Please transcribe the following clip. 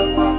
the